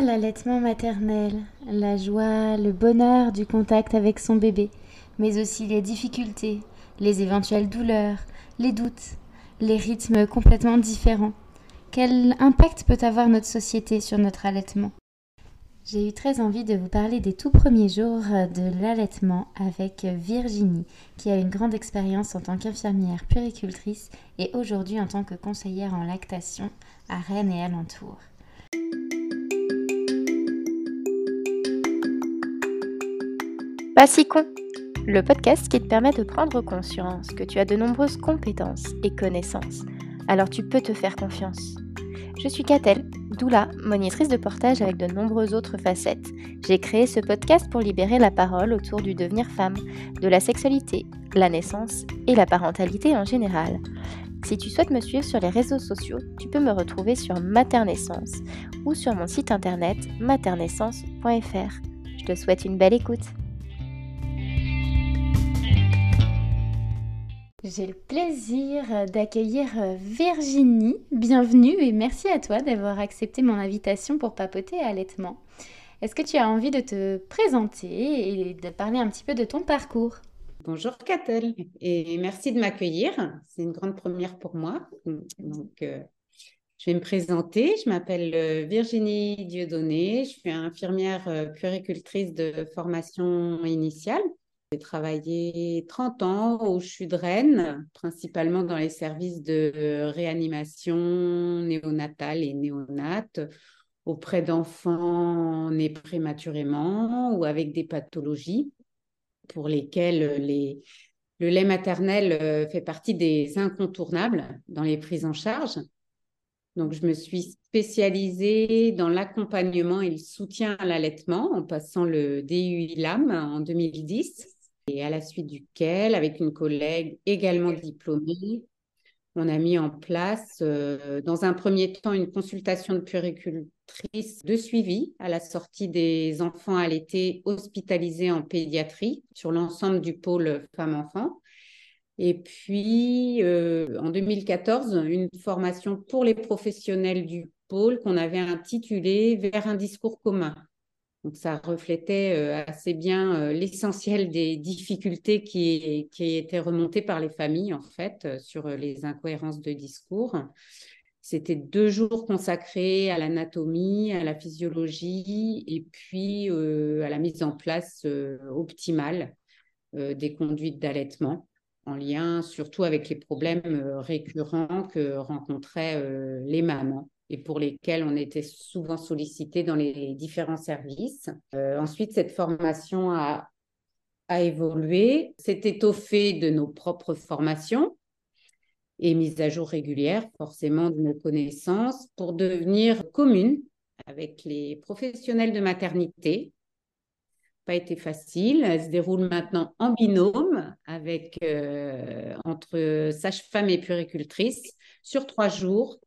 l'allaitement maternel, la joie, le bonheur du contact avec son bébé, mais aussi les difficultés, les éventuelles douleurs, les doutes, les rythmes complètement différents. Quel impact peut avoir notre société sur notre allaitement? J'ai eu très envie de vous parler des tout premiers jours de l'allaitement avec Virginie, qui a une grande expérience en tant qu'infirmière puricultrice et aujourd'hui en tant que conseillère en lactation à Rennes et alentour. Pas si con le podcast qui te permet de prendre conscience que tu as de nombreuses compétences et connaissances, alors tu peux te faire confiance. Je suis Catel, doula, monitrice de portage avec de nombreuses autres facettes. J'ai créé ce podcast pour libérer la parole autour du devenir femme, de la sexualité, la naissance et la parentalité en général. Si tu souhaites me suivre sur les réseaux sociaux, tu peux me retrouver sur Maternaissance ou sur mon site internet maternaissance.fr. Je te souhaite une belle écoute. J'ai le plaisir d'accueillir Virginie. Bienvenue et merci à toi d'avoir accepté mon invitation pour papoter allaitement. Est-ce que tu as envie de te présenter et de parler un petit peu de ton parcours? Bonjour Catel et merci de m'accueillir. C'est une grande première pour moi. Donc, euh, je vais me présenter. Je m'appelle euh, Virginie Dieudonné. Je suis infirmière euh, puéricultrice de formation initiale. J'ai travaillé 30 ans au CHU Rennes, principalement dans les services de réanimation néonatale et néonate, auprès d'enfants nés prématurément ou avec des pathologies pour lesquelles les, le lait maternel euh, fait partie des incontournables dans les prises en charge. Donc, je me suis spécialisée dans l'accompagnement et le soutien à l'allaitement en passant le DUI-LAM en 2010 et à la suite duquel, avec une collègue également diplômée, on a mis en place, euh, dans un premier temps, une consultation de puéricultrice de suivi à la sortie des enfants allaités hospitalisés en pédiatrie sur l'ensemble du pôle femmes-enfants. Et puis, euh, en 2014, une formation pour les professionnels du pôle qu'on avait intitulée Vers un discours commun donc ça reflétait euh, assez bien euh, l'essentiel des difficultés qui, étaient remontées par les familles, en fait, euh, sur les incohérences de discours. C'était deux jours consacrés à l'anatomie, à la physiologie et puis à la mise en place optimale des conduites d'allaitement, en lien surtout avec les problèmes récurrents que rencontraient les mamans et pour lesquels on était souvent sollicité dans les différents services. Euh, ensuite, cette formation a, évolué, s'est étoffée de nos propres formations et mise à jour régulière, forcément, de nos connaissances pour devenir commune avec les professionnels de maternité. Pas été facile. Elle se déroule maintenant en binôme avec euh, entre sage-femme et puricultrice sur trois jours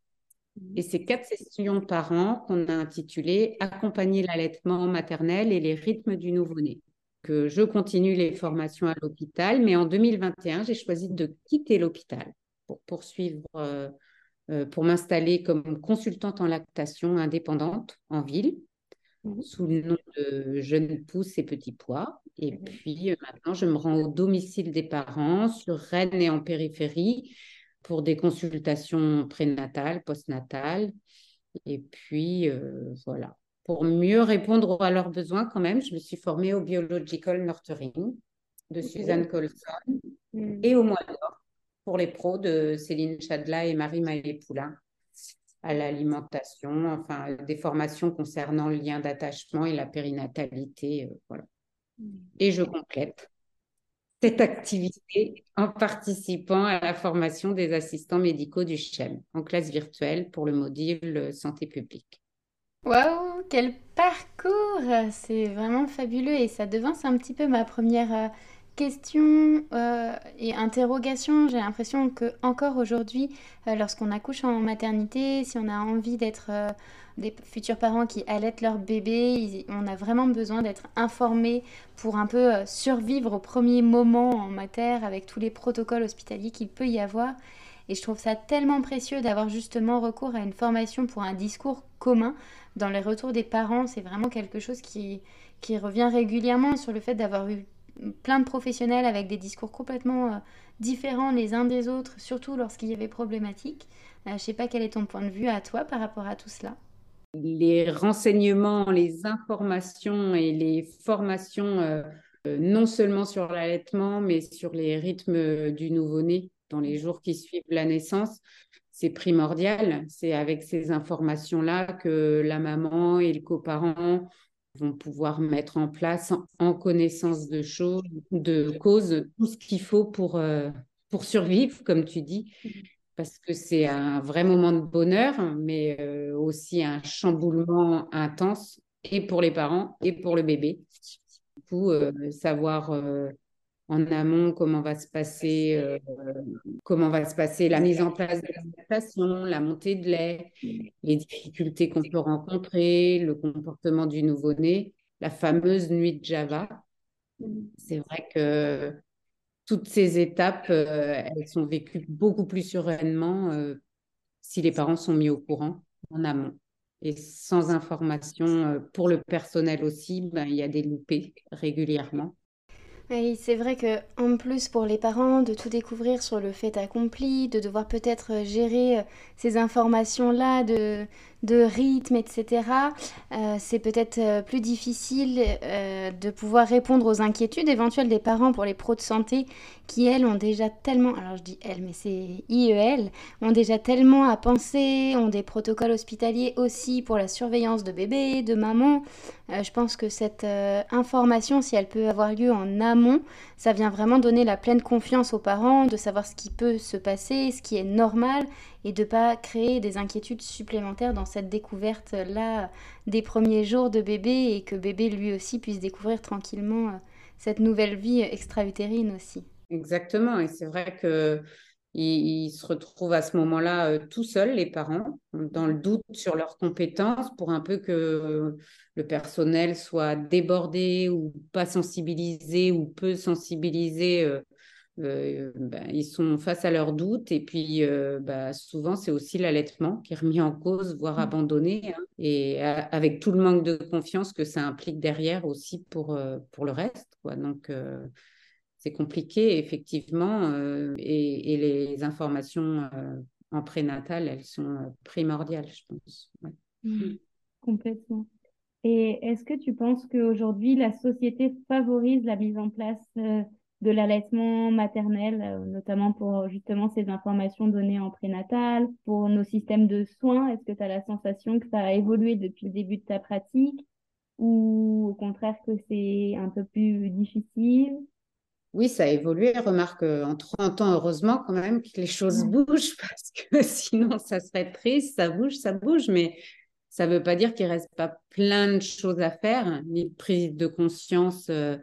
et c'est quatre sessions par an qu'on a intitulées Accompagner l'allaitement maternel et les rythmes du nouveau-né. Que je continue les formations à l'hôpital, mais en 2021, j'ai choisi de quitter l'hôpital pour poursuivre, euh, euh, pour m'installer comme consultante en lactation indépendante en ville, mmh. sous le nom de Jeune Pousse et Petit Poids. Et mmh. puis euh, maintenant, je me rends au domicile des parents, sur Rennes et en périphérie, pour des consultations prénatales, postnatales. Et puis, euh, voilà. Pour mieux répondre à leurs besoins, quand même, je me suis formée au Biological Nurturing de Suzanne Colson hmm. et au mois d'or pour les pros de Céline Chadla et Marie Maillet-Poulain à l'alimentation, enfin des formations concernant le lien d'attachement et la périnatalité. Euh, voilà. Hmm. Et je complète cette activité en participant à la formation des assistants médicaux du CHEM en classe virtuelle pour le module santé publique. Waouh, quel parcours C'est vraiment fabuleux et ça devance un petit peu ma première euh, question euh, et interrogation. J'ai l'impression que encore aujourd'hui, euh, lorsqu'on accouche en maternité, si on a envie d'être des futurs parents qui allaitent leur bébé, on a vraiment besoin d'être informés pour un peu euh, survivre au premier moment en mater avec tous les protocoles hospitaliers qu'il peut y avoir. Et je trouve ça tellement précieux d'avoir justement recours à une formation pour un discours commun dans les retours des parents, c'est vraiment quelque chose qui revient régulièrement sur le fait d'avoir eu plein de professionnels avec des discours complètement euh, différents les uns des autres, surtout lorsqu'il y avait problématique. Euh, je ne sais pas quel est ton point de vue à toi par rapport à tout cela. Les renseignements, les informations et les formations, euh, non seulement sur l'allaitement, mais sur les rythmes du nouveau-né dans les jours qui suivent la naissance, c'est primordial. C'est avec ces informations-là que la maman et le coparent vont pouvoir mettre en place en connaissance de choses, de causes, tout ce qu'il faut pour, euh, pour survivre, comme tu dis, parce que c'est un vrai moment de bonheur, mais euh, aussi un chamboulement intense, et pour les parents, et pour le bébé. Du coup, euh, savoir en amont comment va se passer euh, comment va se passer la mise en place de la la montée de lait, les difficultés qu'on peut rencontrer, le comportement du nouveau-né, la fameuse nuit de Java. C'est vrai que toutes ces étapes, euh, elles sont vécues beaucoup plus sereinement euh, si les parents sont mis au courant en amont. Et sans information pour le personnel aussi, ben, il y a des loupés régulièrement. Oui, c'est vrai que en plus pour les parents de tout découvrir sur le fait accompli, de devoir peut-être gérer euh, ces informations-là de, de rythme, etc., euh, c'est peut-être euh, plus difficile de pouvoir répondre aux inquiétudes éventuelles des parents pour les pros de santé qui, elles, ont déjà tellement, alors je dis elles, mais c'est IEL, ont déjà tellement à penser, ont des protocoles hospitaliers aussi pour la surveillance de bébés, de mamans. je pense que cette information, si elle peut avoir lieu en amont, ça vient vraiment donner la pleine confiance aux parents, de savoir ce qui peut se passer, ce qui est normal, et de pas créer des inquiétudes supplémentaires dans cette découverte-là des premiers jours de bébé, et que bébé lui aussi puisse découvrir tranquillement euh, cette nouvelle vie extra-utérine aussi. Exactement, et c'est vrai que ils, se retrouvent à ce moment-là euh, tout seuls, les parents, dans le doute sur leurs compétences pour un peu que le personnel soit débordé ou pas sensibilisé ou peu sensibilisé. Euh, euh, ben, ils sont face à leurs doutes et puis bah, souvent c'est aussi l'allaitement qui est remis en cause, voire mmh. abandonné, hein, et avec tout le manque de confiance que ça implique derrière aussi pour, pour le reste. Quoi. Donc c'est compliqué, effectivement, euh, et, les informations euh, en prénatal, elles sont euh, primordiales, je pense. Mmh. complètement. Et est-ce que tu penses qu'aujourd'hui, la société favorise la mise en place de l'allaitement maternel, notamment pour justement ces informations données en prénatal, pour nos systèmes de soins Est-ce que tu as la sensation que ça a évolué depuis le début de ta pratique ou au contraire que c'est un peu plus difficile? Oui, ça a évolué. Remarque en 30 ans, heureusement quand même que les choses bougent parce que sinon ça serait triste. Ça bouge, ça bouge, mais ça ne veut pas dire qu'il ne reste pas plein de choses à faire, ni de prise de conscience euh,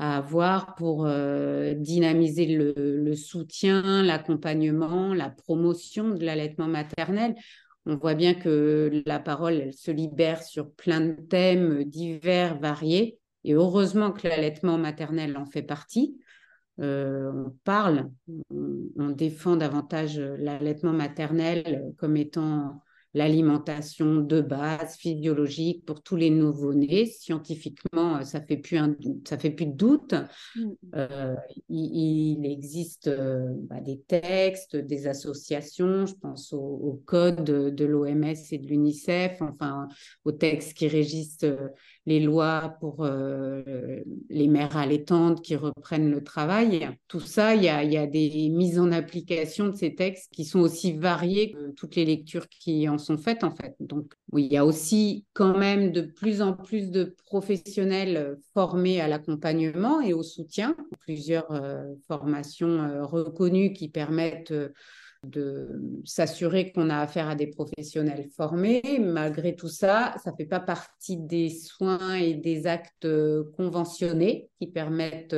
à avoir pour euh, dynamiser le, soutien, l'accompagnement, la promotion de l'allaitement maternel. On voit bien que la parole, elle se libère sur plein de thèmes divers, variés. Et heureusement que l'allaitement maternel en fait partie. Euh, on parle, on, défend davantage l'allaitement maternel comme étant l'alimentation de base physiologique pour tous les nouveau-nés. Scientifiquement, ça fait plus ça fait plus de doute. Mm. Euh, il, existe euh, bah, des textes, des associations. Je pense au, code de, l'OMS et de l'UNICEF, enfin aux textes qui régissent euh, les lois pour les mères allaitantes qui reprennent le travail. Tout ça, il y a, des mises en application de ces textes qui sont aussi variées que toutes les lectures qui en sont faites en fait. Donc il y a aussi quand même de plus en plus de professionnels euh, formés à l'accompagnement et au soutien, plusieurs euh, formations euh, reconnues qui permettent de s'assurer qu'on a affaire à des professionnels formés. Malgré tout ça, ça ne fait pas partie des soins et des actes conventionnés qui permettent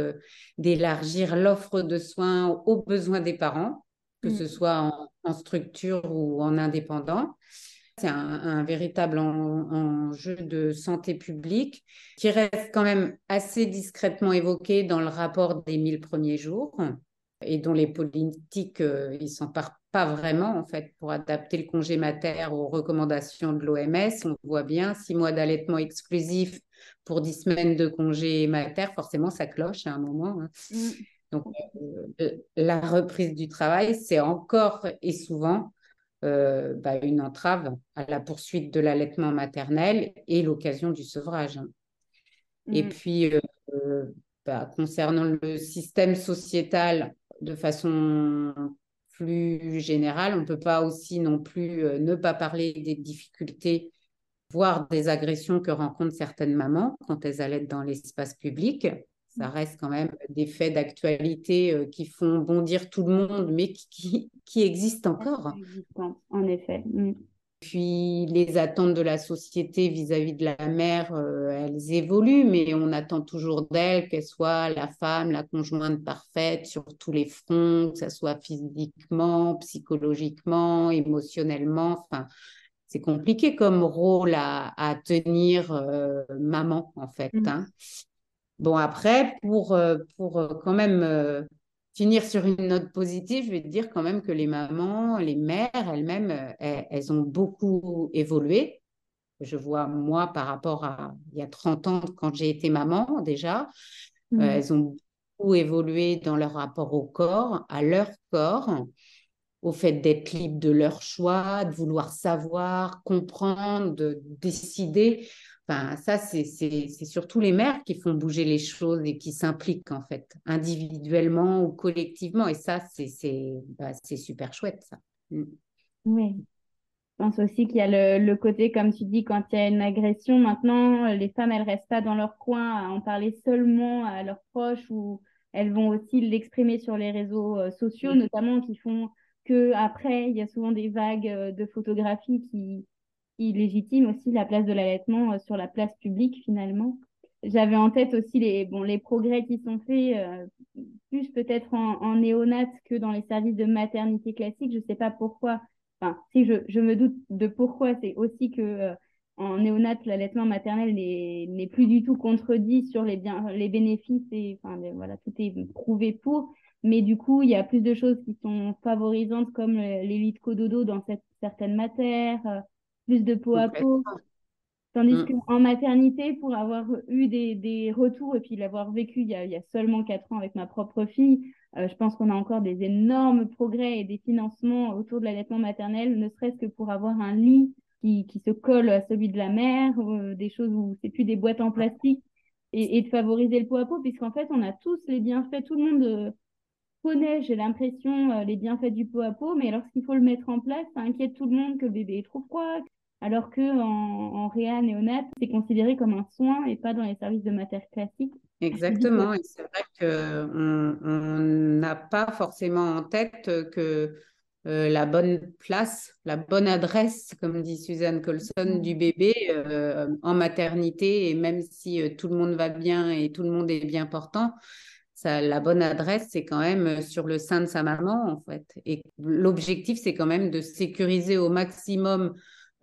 d'élargir l'offre de soins aux besoins des parents, que mmh. ce soit en structure ou en indépendant. C'est un, véritable enjeu de santé publique qui reste quand même assez discrètement évoqué dans le rapport des 1000 premiers jours et dont les politiques, euh, ils s'emparent pas vraiment, en fait, pour adapter le congé mater aux recommandations de l'OMS. On voit bien, six mois d'allaitement exclusif pour dix semaines de congé mater, forcément, ça cloche à un moment. Hein. Mm. Donc, euh, la reprise du travail, c'est encore et souvent euh, bah, une entrave à la poursuite de l'allaitement maternel et l'occasion du sevrage. Hein. Et mm. puis, euh, bah, concernant le système sociétal de façon plus générale, on ne peut pas aussi non plus ne pas parler des difficultés, voire des agressions que rencontrent certaines mamans quand elles allaitent dans l'espace public ça reste quand même des faits d'actualité euh, qui font bondir tout le monde, mais qui, qui, existent encore. En effet. Mm. Puis les attentes de la société vis-à-vis de la mère, euh, elles évoluent, mais on attend toujours d'elle qu'elle soit la femme, la conjointe parfaite sur tous les fronts, que ce soit physiquement, psychologiquement, émotionnellement. Enfin, c'est compliqué comme rôle à, à tenir euh, maman, en fait. Mm. Hein. Bon, après, pour, euh, pour quand même finir sur une note positive, je vais te dire quand même que les mamans, les mères elles-mêmes, elles, ont beaucoup évolué. Je vois, moi, par rapport à il y a 30 ans, quand j'ai été maman déjà, mmh. elles ont beaucoup évolué dans leur rapport au corps, à leur corps, au fait d'être libre de leur choix, de vouloir savoir, comprendre, de décider ça, c'est surtout les mères qui font bouger les choses et qui s'impliquent, en fait, individuellement ou collectivement. Et ça, c'est bah, super chouette, ça. Mm. Oui. Je pense aussi qu'il y a le, côté, comme tu dis, quand il y a une agression, maintenant, les femmes, elles restent pas dans leur coin à en parler seulement à leurs proches ou elles vont aussi l'exprimer sur les réseaux euh, sociaux, mm. notamment qui font que après, il y a souvent des vagues euh, de photographies qui, qui légitime aussi la place de l'allaitement euh, sur la place publique finalement. J'avais en tête aussi les, bon, les progrès qui sont faits, euh, plus peut-être en, en néonat que dans les services de maternité classique. Je ne sais pas pourquoi. Enfin, si je, je, me doute de pourquoi, c'est aussi que euh, en néonat, l'allaitement maternel n'est plus du tout contredit sur les, bien, les bénéfices et enfin, voilà, tout est prouvé pour. Mais du coup, il y a plus de choses qui sont favorisantes comme l'élite cododo dans cette, certaines matières plus de peau à peau. Tandis mm. qu'en maternité, pour avoir eu des, des retours et puis l'avoir vécu il y, a, il y, a, seulement quatre ans avec ma propre fille, euh, je pense qu'on a encore des énormes progrès et des financements autour de l'allaitement maternel, ne serait-ce que pour avoir un lit qui, qui, se colle à celui de la mère, euh, des choses où c'est plus des boîtes en plastique, et, et de favoriser le peau à peau, puisqu'en fait, on a tous les bienfaits, tout le monde euh, connaît, j'ai l'impression, les bienfaits du peau à peau, mais lorsqu'il faut le mettre en place, ça inquiète tout le monde que le bébé est trop froid, alors que en, en réa néonat, c'est considéré comme un soin et pas dans les services de matière classique. Exactement, et c'est vrai qu'on n'a pas forcément en tête que euh, la bonne place, la bonne adresse, comme dit Suzanne Colson, du bébé euh, en maternité, et même si euh, tout le monde va bien et tout le monde est bien portant, la bonne adresse, c'est quand même sur le sein de sa maman, en fait. Et l'objectif, c'est quand même de sécuriser au maximum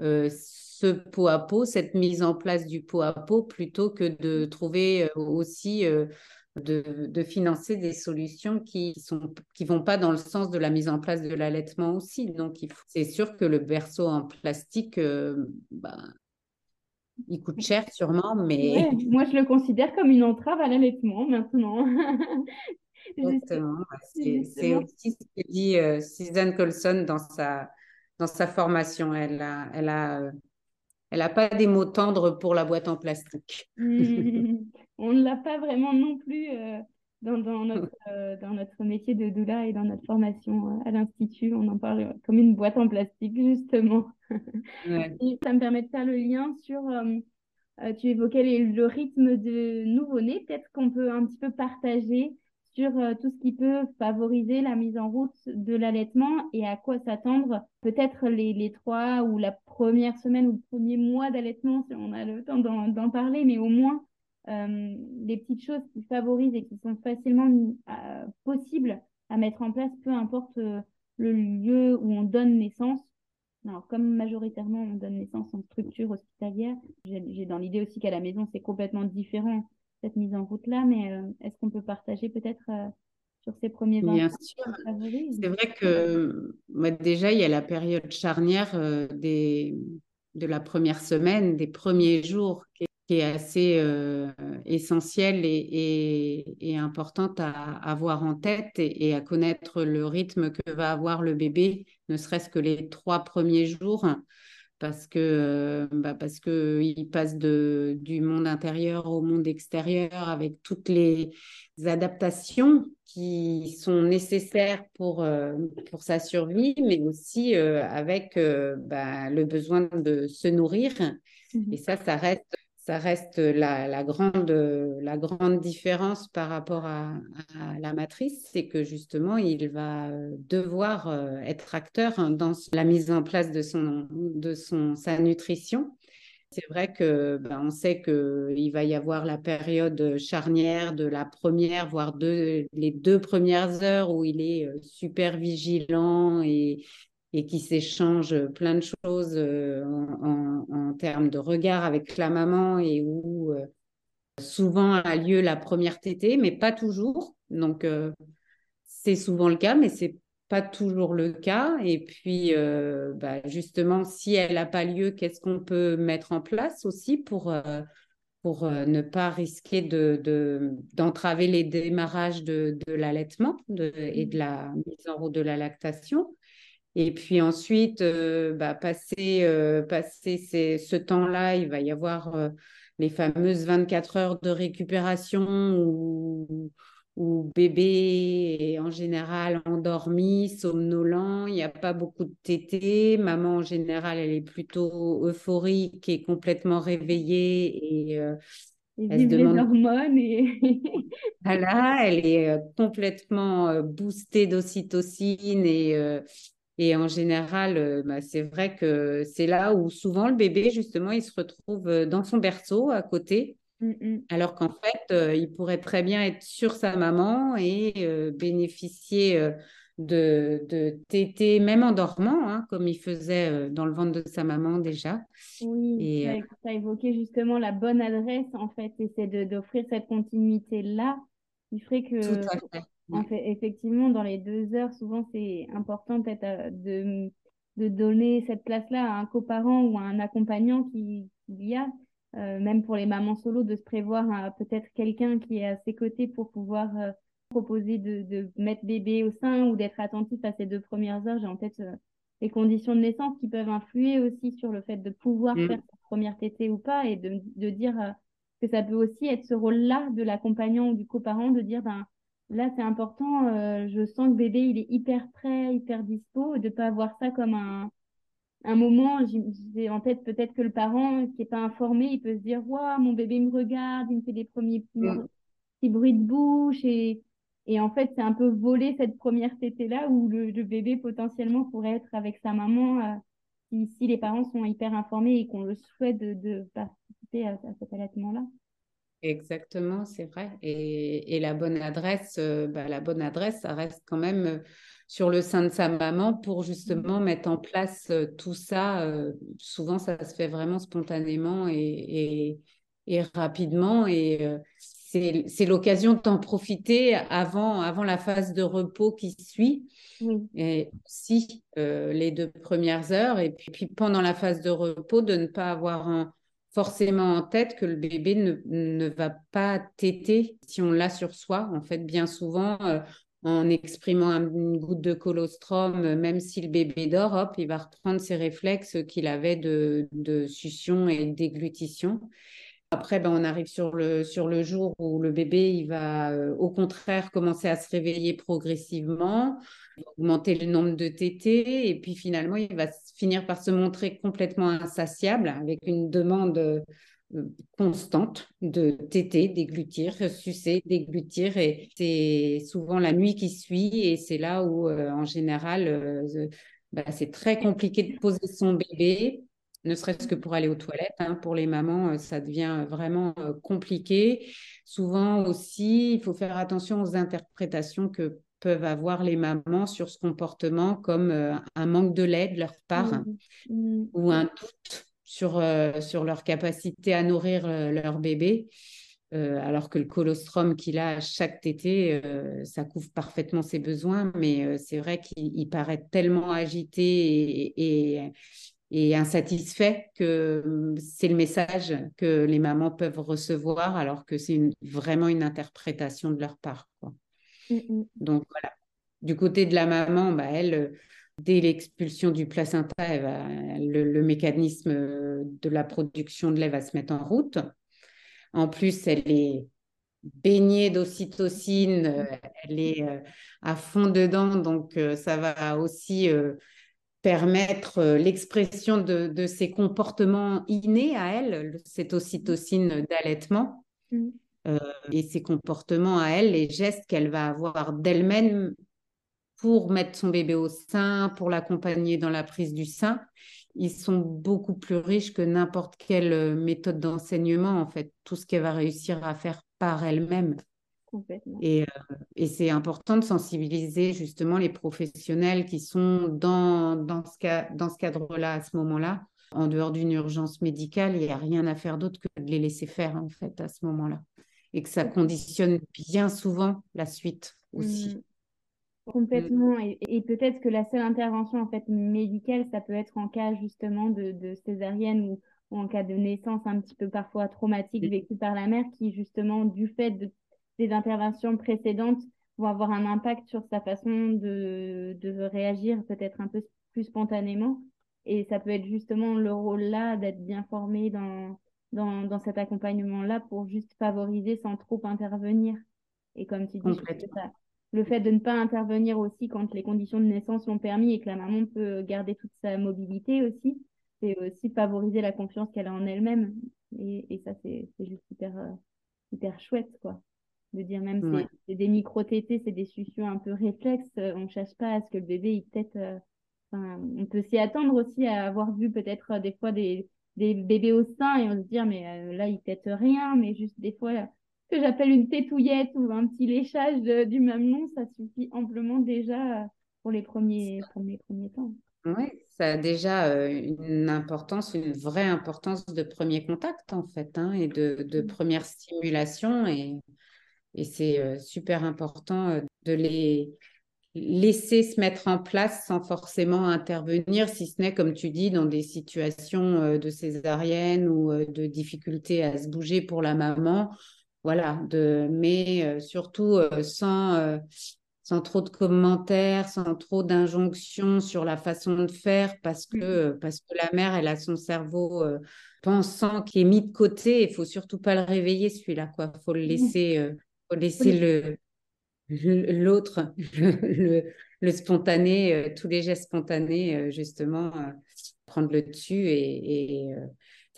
euh, ce pot à pot, cette mise en place du pot à pot, plutôt que de trouver euh, aussi euh, de, de, financer des solutions qui sont qui vont pas dans le sens de la mise en place de l'allaitement aussi. Donc c'est sûr que le berceau en plastique, bah, il coûte cher sûrement, mais moi je le considère comme une entrave à l'allaitement maintenant. Exactement. C'est aussi ce que dit Suzanne Colson dans sa dans sa formation. Elle a, elle a, euh, elle a pas des mots tendres pour la boîte en plastique. on ne l'a pas vraiment non plus euh, dans, dans, notre, euh, dans notre métier de doula et dans notre formation à l'Institut. On en parle comme une boîte en plastique, justement. ça me permet de faire le lien sur... tu évoquais le rythme de nouveau-né. Peut-être qu'on peut un petit peu partager sur euh, tout ce qui peut favoriser la mise en route de l'allaitement et à quoi s'attendre peut-être les, les, trois ou la première semaine ou le premier mois d'allaitement si on a le temps d'en parler, mais au moins euh, les petites choses qui favorisent et qui sont facilement euh, possibles à mettre en place, peu importe euh, le lieu où on donne naissance. Alors, comme majoritairement on donne naissance en structure hospitalière, j'ai dans l'idée aussi qu'à la maison c'est complètement différent cette mise en route-là, mais euh, est-ce qu'on peut partager peut-être sur ces premiers 20 Bien sûr. C'est vrai que déjà, il y a la période charnière des, de la première semaine, des premiers jours, qui est, assez euh, essentielle et, et, importante à, avoir en tête et, à connaître le rythme que va avoir le bébé, ne serait-ce que les trois premiers jours parce que euh, bah parce que il passe de du monde intérieur au monde extérieur avec toutes les adaptations qui sont nécessaires pour euh, pour sa survie mais aussi avec bah, le besoin de se nourrir. Mmh et ça ça reste ça reste la, grande, la grande différence par rapport à, la matrice, c'est que justement, il va devoir euh, être acteur dans la mise en place de, son, de son, sa nutrition. C'est vrai que ben, on sait qu'il va y avoir la période charnière de la première, voire les deux premières heures où il est euh, super vigilant et, et qui s'échangent plein de choses euh, en, termes de regard avec la maman et où euh, souvent a lieu la première tétée, mais pas toujours. Donc, euh, c'est souvent le cas, mais c'est pas toujours le cas. Et puis, bah, justement, si elle n'a pas lieu, qu'est-ce qu'on peut mettre en place aussi pour, pour ne pas risquer de, d'entraver les démarrages de, de l'allaitement et de la mise en route de la lactation? Et puis ensuite, euh, bah, passer, euh, passer ce temps-là, il va y avoir euh, les fameuses 24 heures de récupération où, où bébé est en général endormi, somnolent, il n'y a pas beaucoup de tétés. Maman, en général, elle est plutôt euphorique et complètement réveillée. Et, elle demande... les hormones. Et... voilà, elle est complètement boostée d'ocytocine et et en général, euh, bah, c'est vrai que c'est là où souvent le bébé, justement, il se retrouve euh, dans son berceau à côté, mmh, mmh. alors qu'en fait, euh, il pourrait très bien être sur sa maman et bénéficier de, de tétés, même en dormant, hein, comme il faisait dans le ventre de sa maman déjà. Oui, et, tu as évoqué justement la bonne adresse, en fait, et c'est d'offrir cette continuité-là. Il ferait que... En fait, effectivement, dans les deux heures, souvent, c'est important peut-être euh, de, de donner cette place-là à un coparent ou à un accompagnant qui, y a, euh, même pour les mamans solo, de se prévoir euh, peut-être quelqu'un qui est à ses côtés pour pouvoir proposer de, de, mettre bébé au sein ou d'être attentif à ces deux premières heures. J'ai en tête les conditions de naissance qui peuvent influer aussi sur le fait de pouvoir mmh. faire sa première tétée ou pas et de, de dire que ça peut aussi être ce rôle-là de l'accompagnant ou du coparent de dire ben Là, c'est important. Euh, je sens que bébé, il est hyper prêt, hyper dispo, de ne pas avoir ça comme un, un moment. J'ai en tête peut-être que le parent qui n'est pas informé, il peut se dire Waouh, mon bébé me regarde, il me fait des premiers petits, bruits de bouche. Et, et en fait, c'est un peu voler cette première tétée-là où le, bébé potentiellement pourrait être avec sa maman euh, si, si, les parents sont hyper informés et qu'on le souhaite de, de participer à cet allaitement-là. Exactement, c'est vrai. Et, la bonne adresse, euh, bah, la bonne adresse, ça reste quand même euh, sur le sein de sa maman pour justement mmh. mettre en place euh, tout ça. souvent, ça se fait vraiment spontanément et, rapidement. Et c'est l'occasion d'en profiter avant, avant la phase de repos qui suit. Et aussi les deux premières heures. Et puis, puis, pendant la phase de repos, de ne pas avoir un forcément en tête que le bébé ne, ne va pas téter si on l'a sur soi. En fait, bien souvent, euh, en exprimant une goutte de colostrum, euh, même si le bébé dort, hop, il va reprendre ses réflexes qu'il avait de, de succion et déglutition. Après, ben, on arrive sur le, sur le jour où le bébé, il va euh, au contraire commencer à se réveiller progressivement, augmenter le nombre de tétés, et puis finalement, il va finir par se montrer complètement insatiable avec une demande euh, constante de tétés, déglutir, sucer, déglutir, et c'est souvent la nuit qui suit, et c'est là où, euh, en général, ben, c'est très compliqué de poser son bébé ne serait-ce que pour aller aux toilettes. Hein. Pour les mamans, euh, ça devient vraiment euh, compliqué. Souvent aussi, il faut faire attention aux interprétations que peuvent avoir les mamans sur ce comportement, comme euh, un manque de lait de leur part mmh. Mmh. ou un doute sur, sur leur capacité à nourrir leur bébé. alors que le colostrum qu'il a à chaque tété, ça couvre parfaitement ses besoins, mais c'est vrai qu'il paraît tellement agité et, et insatisfait que hum, c'est le message que les mamans peuvent recevoir alors que c'est vraiment une interprétation de leur part. Mmh, mmh. Donc voilà. Du côté de la maman, bah, elle, dès l'expulsion du placenta, le, mécanisme de la production de lait va se mettre en route. En plus, elle est baignée d'ocytocine, mmh. elle est euh, à fond dedans, donc euh, ça va aussi euh, permettre l'expression de, de, ses comportements innés à elle, cette ocytocine d'allaitement. Et ses comportements à elle, les gestes qu'elle va avoir d'elle-même pour mettre son bébé au sein, pour l'accompagner dans la prise du sein, ils sont beaucoup plus riches que n'importe quelle euh, méthode d'enseignement, en fait, tout ce qu'elle va réussir à faire par elle-même. Et, euh, et c'est important de sensibiliser justement les professionnels qui sont dans, dans ce, cas, dans ce cadre-là, à ce moment-là. En dehors d'une urgence médicale, il n'y a rien à faire d'autre que de les laisser faire, en fait, à ce moment-là. Et que ça conditionne bien souvent la suite aussi. Mmh. Complètement. Et, peut-être que la seule intervention en fait médicale, ça peut être en cas justement de, de césarienne ou, en cas de naissance un petit peu parfois traumatique vécue par la mère, qui justement du fait de, des interventions précédentes vont avoir un impact sur sa façon de, de réagir peut-être un peu plus spontanément. Et ça peut être justement le rôle là d'être bien formé dans, dans, dans cet accompagnement-là pour juste favoriser sans trop intervenir. Et comme tu dis, ça, le fait de ne pas intervenir aussi quand les conditions de naissance l'ont permis et que la maman peut garder toute sa mobilité aussi, c'est aussi favoriser la confiance qu'elle a en elle-même. Et, ça, c'est juste hyper, euh, hyper chouette, quoi. De dire même, c'est des micro-tétés, c'est des suctions un peu réflexes. Euh, on ne cherche pas à ce que le bébé, il peut-être. Euh, on peut s'y attendre aussi à avoir vu peut-être des fois des, des bébés au sein et on se dire, mais là, il pète rien, mais juste des fois, que j'appelle une tétouillette ou un petit léchage du mamelon, ça suffit amplement déjà pour les premiers, premiers, premiers temps. Oui, ça a déjà euh, une importance, une vraie importance de premier contact en fait, hein, et de, de, première stimulation. Et, et c'est euh, super important euh, de les laisser se mettre en place sans forcément intervenir, si ce n'est, comme tu dis, dans des situations de césarienne ou de difficulté à se bouger pour la maman voilà, de, mais euh, surtout euh, sans, euh, sans trop de commentaires, sans trop d'injonctions sur la façon de faire, parce que, mmh. parce que la mère, elle a son cerveau pensant qui est mis de côté. Il faut surtout pas le réveiller, celui-là. quoi. faut le mmh. laisser, faut laisser le l'autre, le, le, spontané, tous les gestes spontanés, justement, prendre le dessus et, et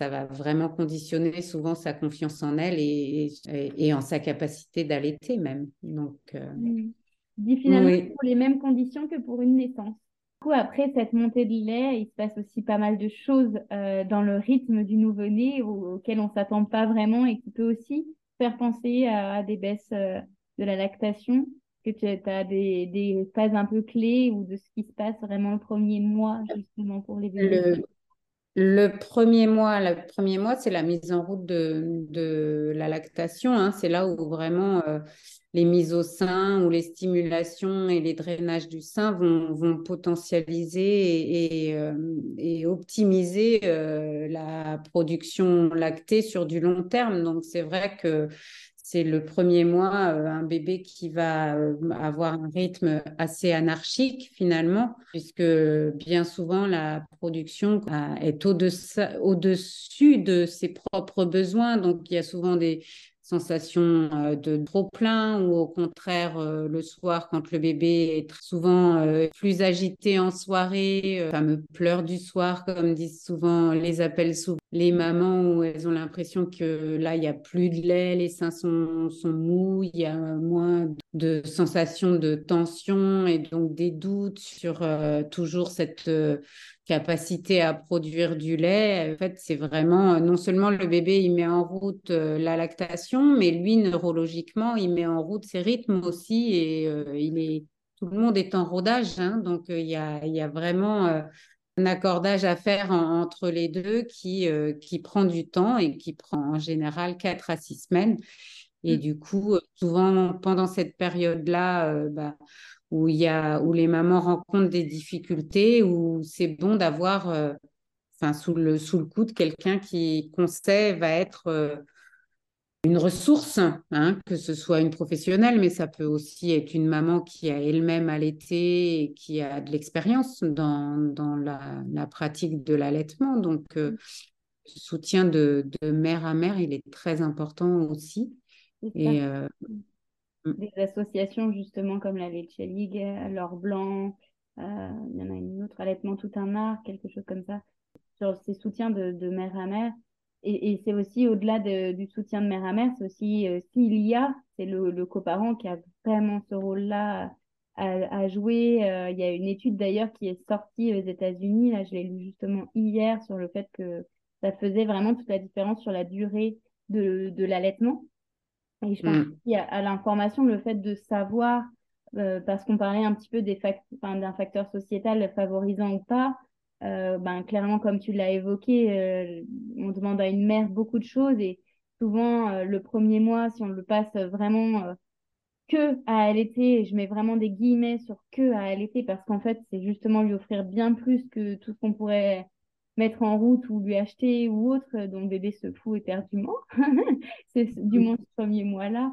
ça va vraiment conditionner souvent sa confiance en elle et, et, en sa capacité d'allaiter même. Donc, euh, Dit finalement pour les mêmes conditions que pour une naissance. Du coup, après cette montée de lait, il se passe aussi pas mal de choses euh, dans le rythme du nouveau-né auquel on ne s'attend pas vraiment et qui peut aussi faire penser à, des baisses euh, de la lactation, que tu as des, des, phases un peu clés ou de ce qui se passe vraiment le premier mois justement pour les bébés. Le premier mois, le premier mois, c'est la mise en route de, la lactation. Hein. C'est là où vraiment euh, les mises au sein ou les stimulations et les drainages du sein vont, potentialiser et, euh, optimiser euh, la production lactée sur du long terme. Donc c'est vrai que c'est le premier mois, euh, un bébé qui va euh, avoir un rythme assez anarchique finalement, puisque bien souvent la production euh, est au-dessus de ses propres besoins. Donc il y a souvent des, sensation euh, de trop plein ou au contraire euh, le soir quand le bébé est souvent euh, plus agité en soirée, fameux pleurs du soir comme disent souvent les appellent souvent les mamans où elles ont l'impression que là il y a plus de lait, les seins sont, sont mous, il y a moins de sensations de tension et donc des doutes sur toujours cette capacité à produire du lait, en fait, c'est vraiment non seulement le bébé, il met en route euh, la lactation, mais lui, neurologiquement, il met en route ses rythmes aussi et euh, il est, tout le monde est en rodage. Hein, donc, euh, il, y a, il y a vraiment un accordage à faire entre les deux qui, qui prend du temps et qui prend en général 4 à 6 semaines. Et mm. du coup, souvent pendant cette période-là, bah, où, il y a, où les mamans rencontrent des difficultés, où c'est bon d'avoir, enfin, sous le, sous le coup de quelqu'un qui conseille, va être une ressource, hein, que ce soit une professionnelle, mais ça peut aussi être une maman qui a elle-même allaité et qui a de l'expérience dans, dans la, la, pratique de l'allaitement. Donc, euh, le soutien de, de, mère à mère, il est très important aussi. Et, euh, mm. Des associations justement comme la Leche League, l'Or Blanc, euh, il y en a une autre, Allaitement tout un art, quelque chose comme ça, sur ces soutiens de, de mère à mère et, et c'est aussi au-delà de, du soutien de mère à mère, c'est aussi euh, s'il y a, c'est le, coparent qui a vraiment ce rôle-là à, jouer. Euh, il y a une étude d'ailleurs qui est sortie aux États-Unis, là je l'ai lu justement hier sur le fait que ça faisait vraiment toute la différence sur la durée de, de l'allaitement. Et je pense mm. qu'il y a à l'information le fait de savoir, euh, parce qu'on parlait un petit peu d'un facteur sociétal favorisant ou pas, euh, ben, clairement, comme tu l'as évoqué, euh, on demande à une mère beaucoup de choses et souvent, le premier mois, si on le passe vraiment que à allaiter, je mets vraiment des guillemets sur que à allaiter parce qu'en fait, c'est justement lui offrir bien plus que tout ce qu'on pourrait mettre en route ou lui acheter ou autre, dont le bébé se fout éperdument. c'est du moins ce premier mois-là.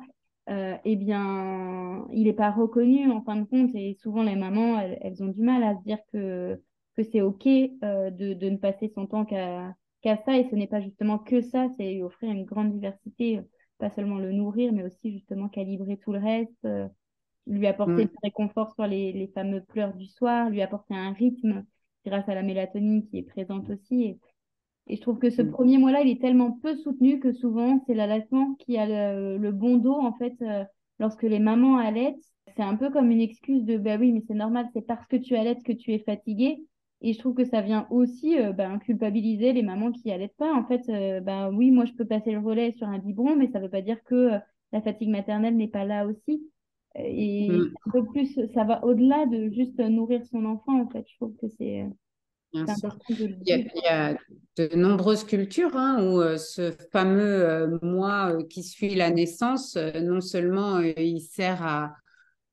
eh bien, il n'est pas reconnu en fin de compte et souvent les mamans, elles ont du mal à se dire que que c'est OK euh, de, de, ne passer son temps qu'à ça. Et ce n'est pas justement que ça, c'est lui offrir une grande diversité, euh, pas seulement le nourrir, mais aussi justement calibrer tout le reste, euh, lui apporter du réconfort sur les, les, fameux pleurs du soir, lui apporter un rythme grâce à la mélatonine qui est présente aussi. Et, et je trouve que ce premier mois-là, il est tellement peu soutenu que souvent, c'est l'allaitement qui a le, le, bon dos, en fait, lorsque les mamans allaitent. C'est un peu comme une excuse de bah oui, mais c'est normal, c'est parce que tu allaites que tu es fatiguée. Et je trouve que ça vient aussi euh, ben, culpabiliser les mamans qui allaitent pas. En fait, euh, ben, oui, moi, je peux passer le relais sur un biberon, mais ça ne veut pas dire que euh, la fatigue maternelle n'est pas là aussi. Et mm. un peu plus, ça va au-delà de juste nourrir son enfant, en fait. Je trouve que c'est important de le dire. Il y, a, de nombreuses cultures hein, où ce fameux mois qui suit la naissance, non seulement il sert à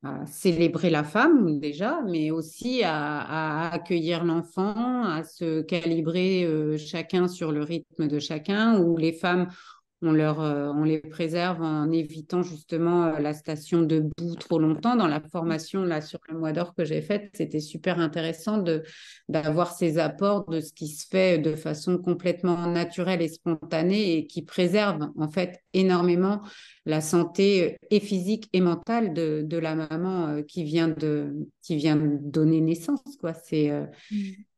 à célébrer la femme déjà, mais aussi à, accueillir l'enfant, à se calibrer euh, chacun sur le rythme de chacun, où les femmes on, leur, euh, on les préserve en évitant justement euh, la station debout trop longtemps. Dans la formation là sur le mois d'or que j'ai faite, c'était super intéressant de d'avoir ces apports de ce qui se fait de façon complètement naturelle et spontanée et qui préserve en fait énormément la santé euh, et physique et mentale de, de la maman qui vient de qui vient de donner naissance quoi. C'est mmh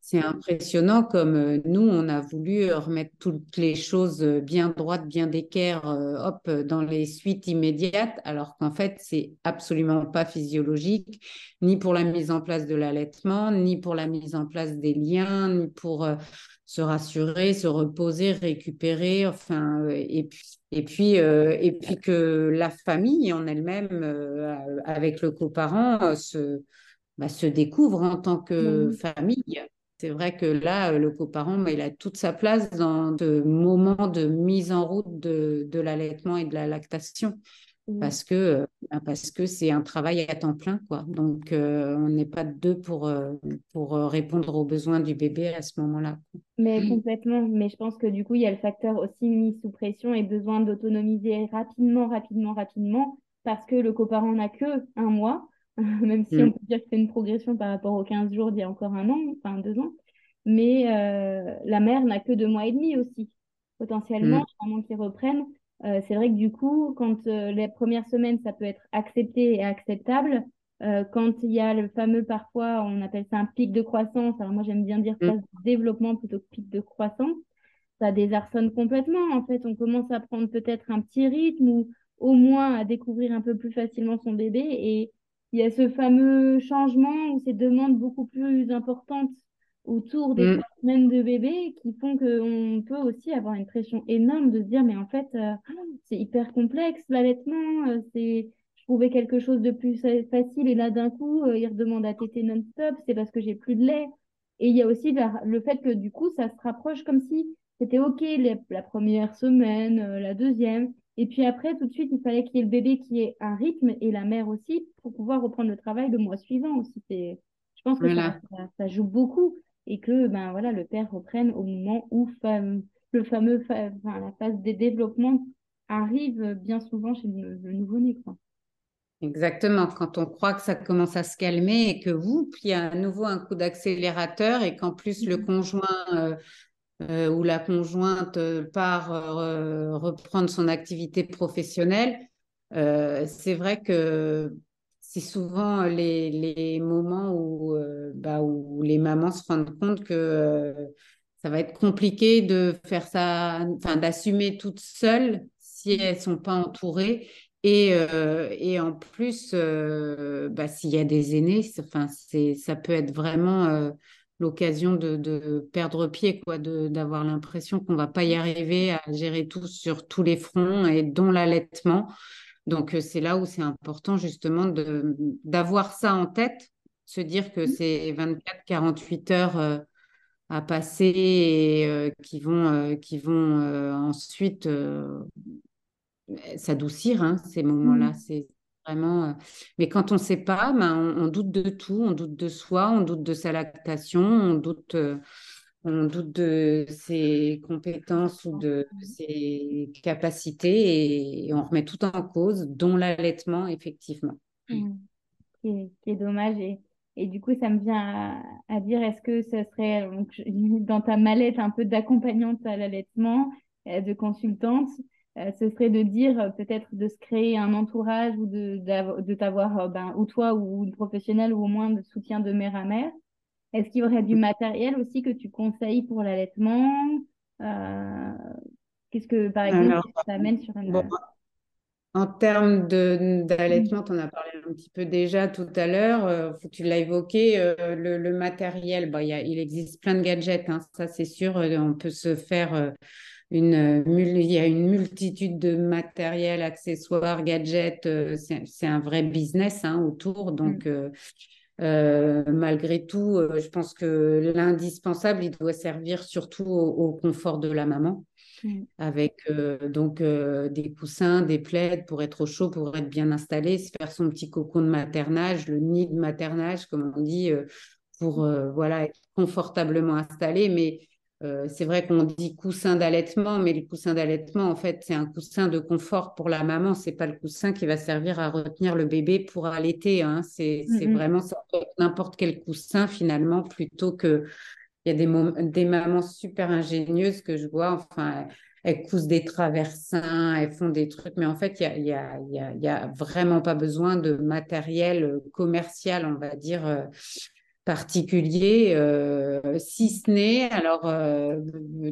c'est impressionnant comme euh, nous, on a voulu remettre toutes les choses euh, bien droites, bien d'équerre, euh, hop, dans les suites immédiates, alors qu'en fait, c'est absolument pas physiologique, ni pour la mise en place de l'allaitement, ni pour la mise en place des liens, ni pour se rassurer, se reposer, récupérer, enfin, et puis, et puis, et puis que la famille en elle-même, avec le coparent, se, bah, se découvre en tant que famille. C'est vrai que là, le coparent, bah, il a toute sa place dans ce moment de mise en route de, de l'allaitement et de la lactation. Parce que euh, bah, parce que c'est un travail à temps plein quoi. Donc euh, on n'est pas deux pour euh, pour répondre aux besoins du bébé à ce moment-là mais complètement. Mais je pense que du coup il y a le facteur aussi mis sous pression et besoin d'autonomiser rapidement rapidement rapidement parce que le coparent n'a que un mois même si on mm. peut dire que c'est une progression par rapport aux 15 jours d'il y a encore un an, enfin deux ans. Mais euh, la mère n'a que deux mois et demi aussi, potentiellement, pendant mm. qu'ils reprennent. Euh, c'est vrai que du coup, quand euh, les premières semaines, ça peut être accepté et acceptable. quand il y a le fameux, parfois, on appelle ça un pic de croissance. Alors moi, j'aime bien dire phase mm. de développement plutôt que pic de croissance. Ça désarçonne complètement. En fait, on commence à prendre peut-être un petit rythme ou au moins à découvrir un peu plus facilement son bébé. Et il y a ce fameux changement ou ces demandes beaucoup plus importantes autour des mm. semaines de bébé qui font qu'on peut aussi avoir une pression énorme de se dire mais en fait euh, c'est hyper complexe l'allaitement euh, c'est je trouvais quelque chose de plus facile et là d'un coup euh, il redemande à téter non-stop c'est parce que j'ai plus de lait Et il y a aussi le fait que du coup, ça se rapproche comme si c'était OK la première semaine, euh, la deuxième. Et puis après, tout de suite, il fallait qu'il y ait le bébé qui ait un rythme et la mère aussi pour pouvoir reprendre le travail le mois suivant aussi. Je pense que ça, joue beaucoup et que ben, voilà, le père reprenne au moment où le fameux, la phase des développements arrive bien souvent chez le, nouveau-né. Exactement, quand on croit que ça commence à se calmer et que vous, puis il y a à nouveau un coup d'accélérateur et qu'en plus le mmh. conjoint euh, euh, ou la conjointe euh, part reprendre son activité professionnelle, c'est vrai que c'est souvent les, moments où, bah, où les mamans se rendent compte que ça va être compliqué de faire ça, d'assumer toute seule si elles sont pas entourées. Et, euh, en plus, euh, bah, s'il y a des aînés, ça peut être vraiment euh, l'occasion de, de, perdre pied, quoi, d'avoir l'impression qu'on ne va pas y arriver à gérer tout sur tous les fronts, et dont l'allaitement. Donc, c'est là où c'est important justement d'avoir ça en tête, se dire que mmh. c'est 24-48 heures à passer et qui vont, qui vont ensuite s'adoucir, hein, ces moments-là. Mmh. C'est vraiment. Euh, mais quand on ne sait pas, ben, on, doute de tout. On doute de soi, on doute de sa lactation, on doute. Euh, on doute de ses compétences ou de ses capacités et, on remet tout en cause, dont l'allaitement, effectivement. Mmh. Qui, est, dommage. Et, et, du coup, ça me vient à, dire, est-ce que ce serait donc, dans ta mallette un peu d'accompagnante à l'allaitement, euh, de consultante, ce serait de dire euh, peut-être de se créer un entourage ou de, de t'avoir, euh, ben, ou toi ou une professionnelle ou au moins de soutien de mère à mère. Est-ce qu'il y aurait du matériel aussi que tu conseilles pour l'allaitement? Qu'est-ce que, par exemple, ça amène sur une... en termes d'allaitement, on a parlé un petit peu déjà tout à l'heure, tu l'as évoqué, le, matériel, bah, y a, il existe plein de gadgets, hein, ça c'est sûr, on peut se faire une, il y a une multitude de matériel, accessoires, gadgets. Euh, c'est un vrai business hein, autour. Donc, mm. euh, euh, malgré tout, je pense que l'indispensable, il doit servir surtout au, confort de la maman. Mm. Avec donc des coussins, des plaids pour être au chaud, pour être bien installé, se faire son petit cocon de maternage, le nid de maternage, comme on dit, pour voilà être confortablement installé. Mais euh, c'est vrai qu'on dit coussin d'allaitement, mais le coussin d'allaitement, en fait, c'est un coussin de confort pour la maman. C'est pas le coussin qui va servir à retenir le bébé pour allaiter. Hein. C'est vraiment n'importe quel coussin finalement, plutôt que il y a des, des mamans super ingénieuses que je vois. Enfin, elles cousent des traversins, elles font des trucs, mais en fait, il y a, y, a, y a, vraiment pas besoin de matériel commercial, on va dire. Particulier, euh, si ce n'est, alors euh,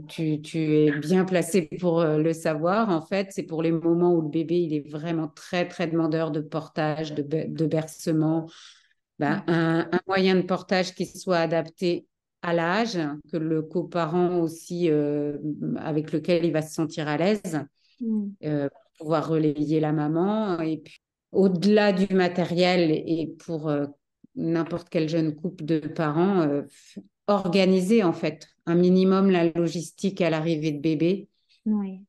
tu, tu, es bien placé pour euh, le savoir, en fait, c'est pour les moments où le bébé il est vraiment très, très demandeur de portage, de, de bercement, ben, un, un, moyen de portage qui soit adapté à l'âge, que le coparent aussi, avec lequel il va se sentir à l'aise, mmh. pour pouvoir relayer la maman. Et puis, au-delà du matériel et pour n'importe quel jeune couple de parents, euh, organiser en fait un minimum la logistique à l'arrivée de bébé.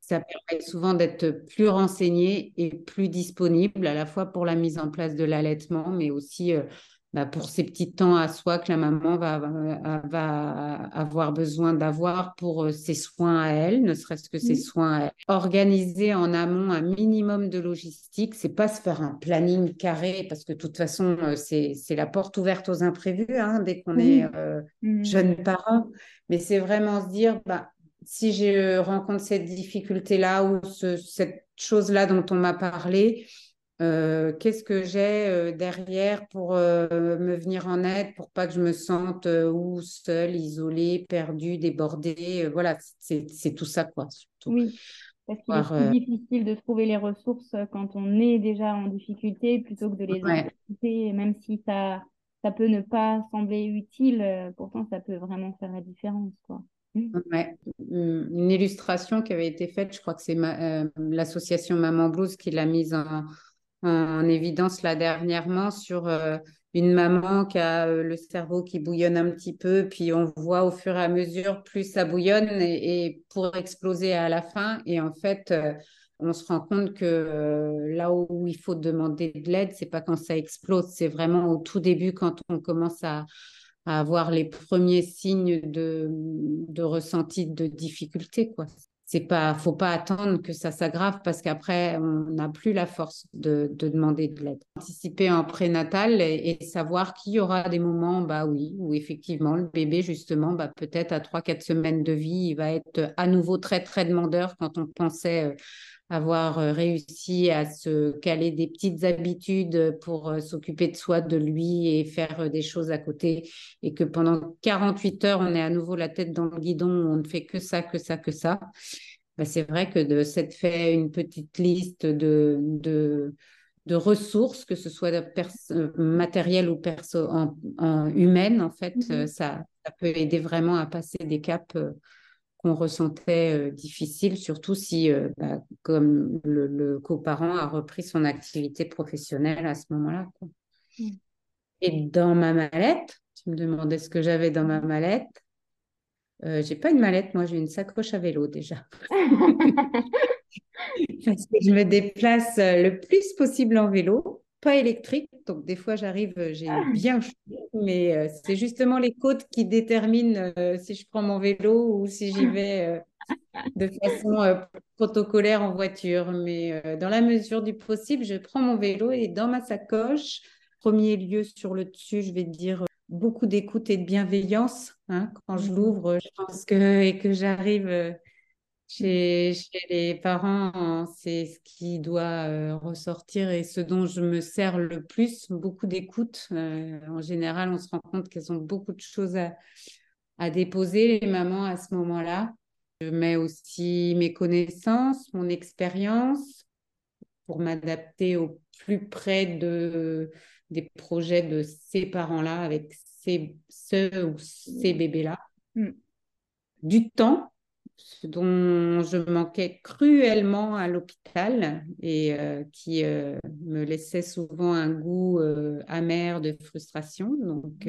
Ça permet souvent d'être plus renseigné et plus disponible à la fois pour la mise en place de l'allaitement, mais aussi euh, bah, pour ces petits temps à soi que la maman va, va avoir besoin d'avoir pour euh, ses soins à elle, ne serait-ce que ses soins à elle. Organiser en amont un minimum de logistique, c'est pas se faire un planning carré parce que de toute façon, euh, c'est la porte ouverte aux imprévus hein, dès qu'on est euh, mmh. jeune parent. Mais c'est vraiment se dire, bah, si je rencontre cette difficulté-là ou cette chose-là dont on m'a parlé, euh, qu'est-ce que j'ai euh, derrière pour euh, me venir en aide, pour pas que je me sente ou seule, isolée, perdue, débordée. voilà, c'est tout ça, quoi. Oui, parce qu'il est plus difficile de trouver les ressources quand on est déjà en difficulté plutôt que de les ouais. même si ça, ça peut ne pas sembler utile, pourtant ça peut vraiment faire la différence, quoi. Mmh. Ouais. Une illustration qui avait été faite, je crois que c'est l'association Maman Blues qui l'a mise en, en évidence là dernièrement sur euh, une maman qui a le cerveau qui bouillonne un petit peu, puis on voit au fur et à mesure plus ça bouillonne et, pour exploser à la fin. Et en fait, on se rend compte que là où il faut demander de l'aide, c'est pas quand ça explose, c'est vraiment au tout début quand on commence à, à avoir les premiers signes de, de ressenti de difficulté. Quoi. C'est pas, faut pas attendre que ça s'aggrave parce qu'après on n'a plus la force de, de demander de l'aide. Anticiper en prénatal et, savoir qu'il y aura des moments, bah oui, où effectivement le bébé justement, bah peut-être à 3-4 semaines de vie, il va être à nouveau très très demandeur quand on pensait euh, avoir euh, réussi à se caler des petites habitudes pour euh, s'occuper de soi, de lui et faire euh, des choses à côté, et que pendant 48 heures, on est à nouveau la tête dans le guidon, on ne fait que ça, que ça, que ça. Bah, c'est vrai que de s'être fait une petite liste de, de, de ressources, que ce soit matérielles ou perso en, en, humaines, en fait, mmh ça, ça, peut aider vraiment à passer des caps qu'on ressentait euh, difficile, surtout si, euh, bah, comme le, coparent a repris son activité professionnelle à ce moment-là. Mm. Et dans ma mallette, tu me demandais ce que j'avais dans ma mallette. Euh, j'ai pas une mallette, moi j'ai une sacoche à vélo déjà. Parce que je me déplace le plus possible en vélo pas électrique. Donc, des fois, j'arrive, euh, j'ai ah. bien chaud, mais euh, c'est justement les côtes qui déterminent euh, si je prends mon vélo ou si j'y vais de façon protocolaire en voiture. Mais dans la mesure du possible, je prends mon vélo et dans ma sacoche, premier lieu sur le dessus, je vais dire beaucoup d'écoute et de bienveillance. Hein, quand je mmh l'ouvre, je pense que, et que j'arrive chez, les parents, c'est ce qui doit euh, ressortir et ce dont je me sers le plus, beaucoup d'écoute. Euh, en général, on se rend compte qu'elles ont beaucoup de choses à, à déposer, les mamans, à ce moment-là. Je mets aussi mes connaissances, mon expérience pour m'adapter au plus près de, des projets de ces parents-là avec ces, ce ou ces bébés-là. Mm. Du temps ce dont je manquais cruellement à l'hôpital et euh, qui euh, me laissait souvent un goût euh, amer de frustration. Donc,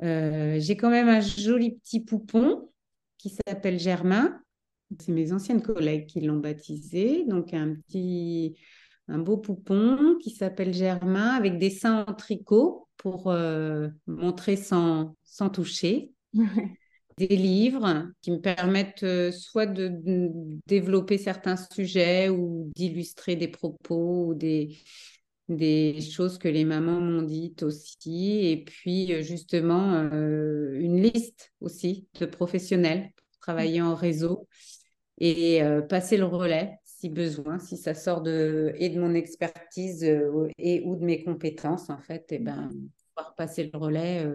mmh. j'ai quand même un joli petit poupon qui s'appelle Germain. C'est mes anciennes collègues qui l'ont baptisé. Donc, un petit, un beau poupon qui s'appelle Germain avec des seins en tricot pour montrer sans, sans toucher. Des livres qui me permettent euh, soit de, développer certains sujets ou d'illustrer des propos ou des, choses que les mamans m'ont dites aussi. Et puis, euh, justement, euh, une liste aussi de professionnels pour travailler en réseau et passer le relais si besoin, si ça sort de, et de mon expertise et ou de mes compétences, en fait, et ben, pouvoir passer le relais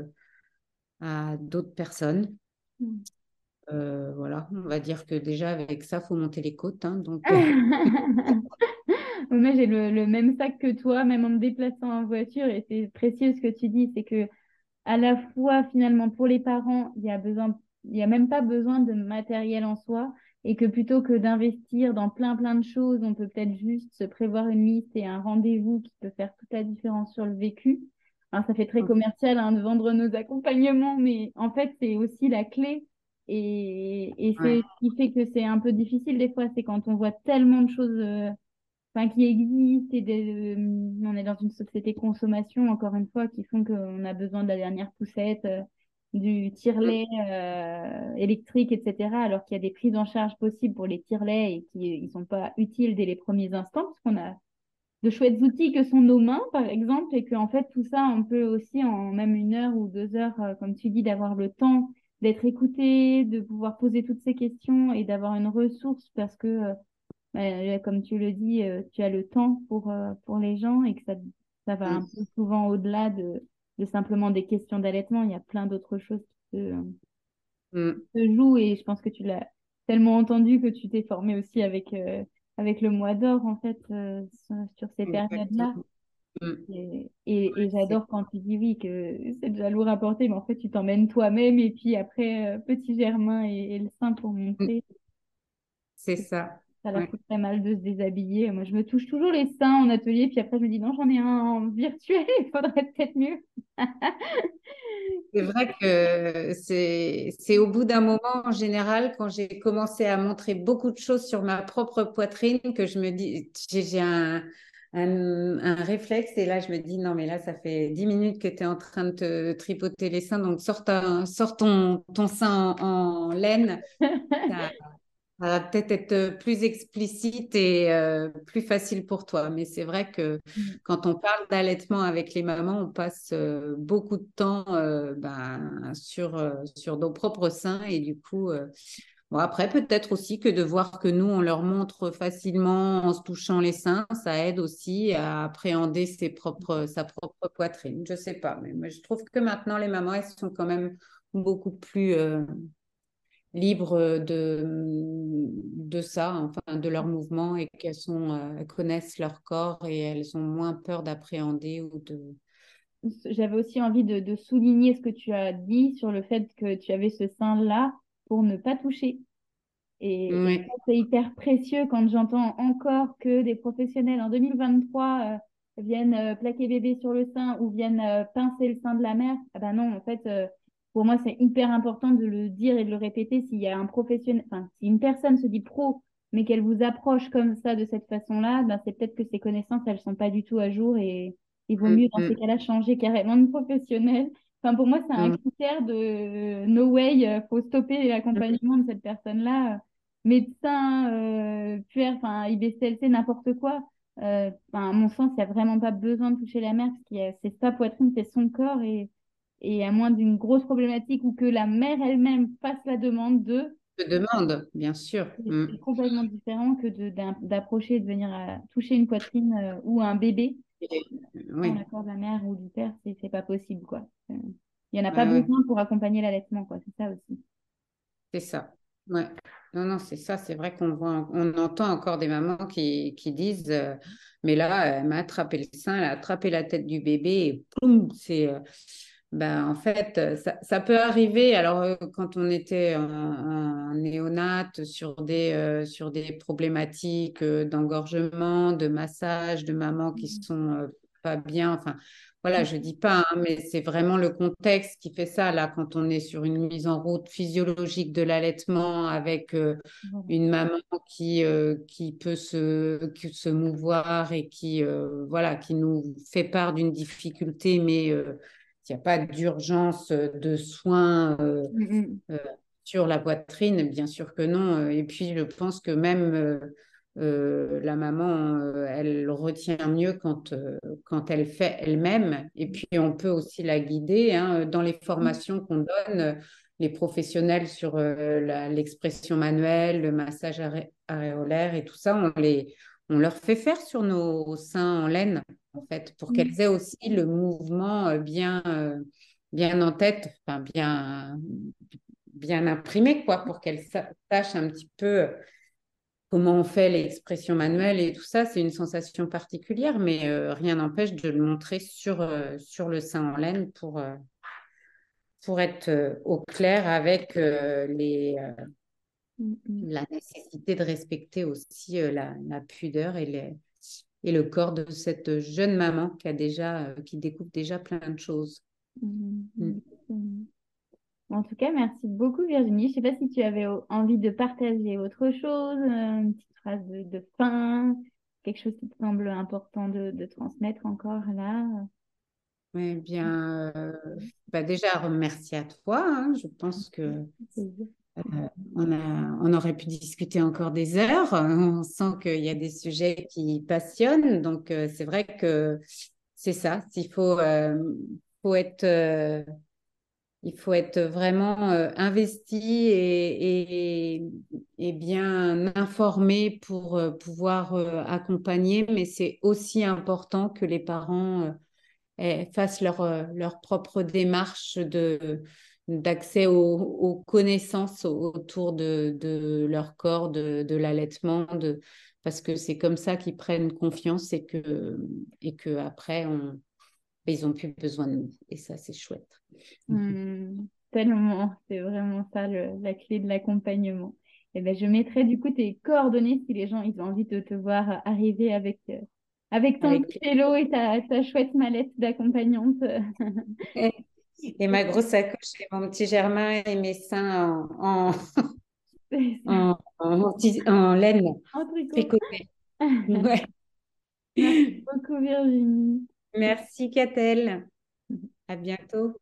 à d'autres personnes euh, voilà, on va dire que déjà avec ça, faut monter les côtes. Hein, donc, euh. Moi, j'ai le, même sac que toi, même en me déplaçant en voiture, et c'est précieux ce que tu dis, c'est que à la fois finalement pour les parents, il y a a même pas besoin de matériel en soi, et que plutôt que d'investir dans plein plein de choses, on peut peut-être juste se prévoir une liste et un rendez-vous qui peut faire toute la différence sur le vécu. Alors, ça fait très commercial hein, de vendre nos accompagnements, mais en fait, c'est aussi la clé. Et, et c'est ce qui fait que c'est un peu difficile des fois, c'est quand on voit tellement de choses euh, qui existent et des, euh, on est dans une société consommation, encore une fois, qui font qu'on a besoin de la dernière poussette, euh, du tire-lait électrique, etc. Alors qu'il y a des prises en charge possibles pour les tire-lait et qui ne sont pas utiles dès les premiers instants, parce qu'on a de chouettes outils que sont nos mains, par exemple, et qu'en fait, tout ça, on peut aussi, en même une heure ou deux heures, euh, comme tu dis, d'avoir le temps d'être écouté, de pouvoir poser toutes ces questions et d'avoir une ressource parce que, euh, bah, comme tu le dis, euh, tu as le temps pour, pour les gens et que ça, ça va un peu souvent au-delà de, de simplement des questions d'allaitement. Il y a plein d'autres choses qui se, mm. se, jouent et je pense que tu l'as tellement entendu que tu t'es formé aussi avec avec le mois d'or, en fait, euh, sur ces périodes-là. Mm. Et, j'adore quand tu dis oui, que c'est déjà lourd à porter, mais en fait, tu t'emmènes toi-même et puis après, euh, petit Germain et, le sein pour montrer. C'est ça. Ça la fout très mal de se déshabiller. Moi, je me touche toujours les seins en atelier, puis après, je me dis non, j'en ai un virtuel, il faudrait peut-être mieux. c'est vrai que c'est au bout d'un moment, en général, quand j'ai commencé à montrer beaucoup de choses sur ma propre poitrine, que je me dis, j'ai un, un, réflexe, et là, je me dis, non, mais là, ça fait 10 minutes que tu es en train de te tripoter les seins, donc sors, ton, ton sein en, en laine. Ça va peut-être être plus explicite et euh, plus facile pour toi. Mais c'est vrai que mm. quand on parle d'allaitement avec les mamans, on passe euh, beaucoup de temps euh, ben, sur, sur nos propres seins. Et du coup, bon, après, peut-être aussi que de voir que nous, on leur montre facilement en se touchant les seins, ça aide aussi à appréhender ses propres, sa propre poitrine. Je ne sais pas. Mais moi, je trouve que maintenant, les mamans, elles sont quand même beaucoup plus libres de, de ça, enfin de leur mouvement et qu'elles sont, euh, connaissent leur corps et elles ont moins peur d'appréhender ou de. J'avais aussi envie de, de, souligner ce que tu as dit sur le fait que tu avais ce sein-là pour ne pas toucher. Et, c'est hyper précieux quand j'entends encore que des professionnels en 2023 euh, viennent euh, plaquer bébé sur le sein ou viennent pincer le sein de la mère. Ah ben non, en fait, pour moi, c'est hyper important de le dire et de le répéter. S'il y a un professionnel, enfin, si une personne se dit pro, mais qu'elle vous approche comme ça, de cette façon-là, ben, c'est peut-être que ses connaissances, elles sont pas du tout à jour et il vaut mm, mieux, dans ces mm. cas-là, changer carrément de professionnel. Enfin, pour moi, c'est un mm. critère de no way, euh, faut stopper l'accompagnement de cette personne-là. Médecin, euh, puère, enfin, IBCLC, n'importe quoi. Euh, à mon sens, il n'y a vraiment pas besoin de toucher la mère parce que c'est sa poitrine, c'est son corps et et à moins d'une grosse problématique ou que la mère elle-même fasse la demande de. De demande, bien sûr. C'est mm. complètement différent que d'approcher, de, de, venir à toucher une poitrine euh, ou un bébé. Oui. Sans l'accord de la mère ou du père, c'est pas possible, quoi. Euh, il n'y en a pas besoin pour accompagner l'allaitement, quoi. C'est ça aussi. C'est ça. Ouais. Non, non, c'est ça. C'est vrai qu'on voit, on entend encore des mamans qui, qui disent, euh, mais là, elle m'a attrapé le sein, elle a attrapé la tête du bébé et poum, c'est ben, en fait, euh, ça, peut arriver. Alors, euh, quand on était en, néonate sur des, euh, sur des problématiques d'engorgement, de massage, de mamans qui mmh. sont pas bien, enfin, voilà, je dis pas, hein, mais c'est vraiment le contexte qui fait ça. Là, quand on est sur une mise en route physiologique de l'allaitement avec une maman qui, qui peut se, se mouvoir et qui, voilà, qui nous fait part d'une difficulté, mais il n'y a pas d'urgence de soins euh, mmh, mmh. Euh, sur la poitrine, bien sûr que non. Euh, et puis, je pense que même la maman, elle retient mieux quand, quand elle fait elle-même. Et puis, on peut aussi la guider hein, dans les formations qu'on donne. Les professionnels sur l'expression manuelle, le massage aréolaire et tout ça, on, les, on leur fait faire sur nos seins en laine en fait, pour mmh. qu'elles aient aussi le mouvement euh, bien, euh, bien en tête, enfin, bien, bien imprimé, quoi, pour qu'elles sachent un petit peu comment on fait l'expression manuelle et tout ça. C'est une sensation particulière, mais euh, rien n'empêche de le montrer sur, sur le sein en laine pour, pour être au clair avec les. La nécessité de respecter aussi la, la pudeur et les et le corps de cette jeune maman qui a déjà, euh, qui découvre déjà plein de choses. Mmh, mmh. Mmh. En tout cas, merci beaucoup Virginie. Je ne sais pas si tu avais envie de partager autre chose, euh, une petite phrase de, fin, quelque chose qui te semble important de, transmettre encore là? Eh bien, euh, bah déjà, remercie à toi. Hein. Je pense que euh, on, aurait pu discuter encore des heures. On sent qu'il y a des sujets qui passionnent. Donc, euh, c'est vrai que c'est ça. Il faut, euh, il faut être vraiment investi et, bien informé pour pouvoir accompagner. Mais c'est aussi important que les parents fassent leur, leur propre démarche de d'accès aux, connaissances autour de, leur corps, de, l'allaitement, parce que c'est comme ça qu'ils prennent confiance et que, et que après on, ils ont plus besoin de nous. Et ça, c'est chouette. Mmh, tellement, c'est vraiment ça la clé de l'accompagnement. eh ben, je mettrai du coup tes coordonnées si les gens ils ont envie de te voir arriver avec, euh, avec ton Avec vélo et ta, ta chouette mallette d'accompagnante. Et ma grosse sacoche et mon petit Germain et mes seins en, en, en, en, tis- en laine En tricot. tricotée. Ouais. Merci beaucoup Virginie. Merci, Catel. À bientôt.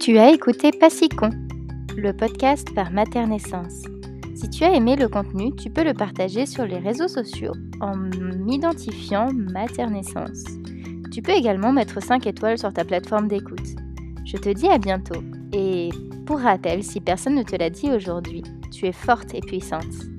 Tu as écouté Pas si con, le podcast par Maternaissance. Si tu as aimé le contenu, tu peux le partager sur les réseaux sociaux en m'identifiant Maternaissance. Tu peux également mettre 5 étoiles sur ta plateforme d'écoute. Je te dis à bientôt et pour rappel, si personne ne te l'a dit aujourd'hui, tu es forte et puissante.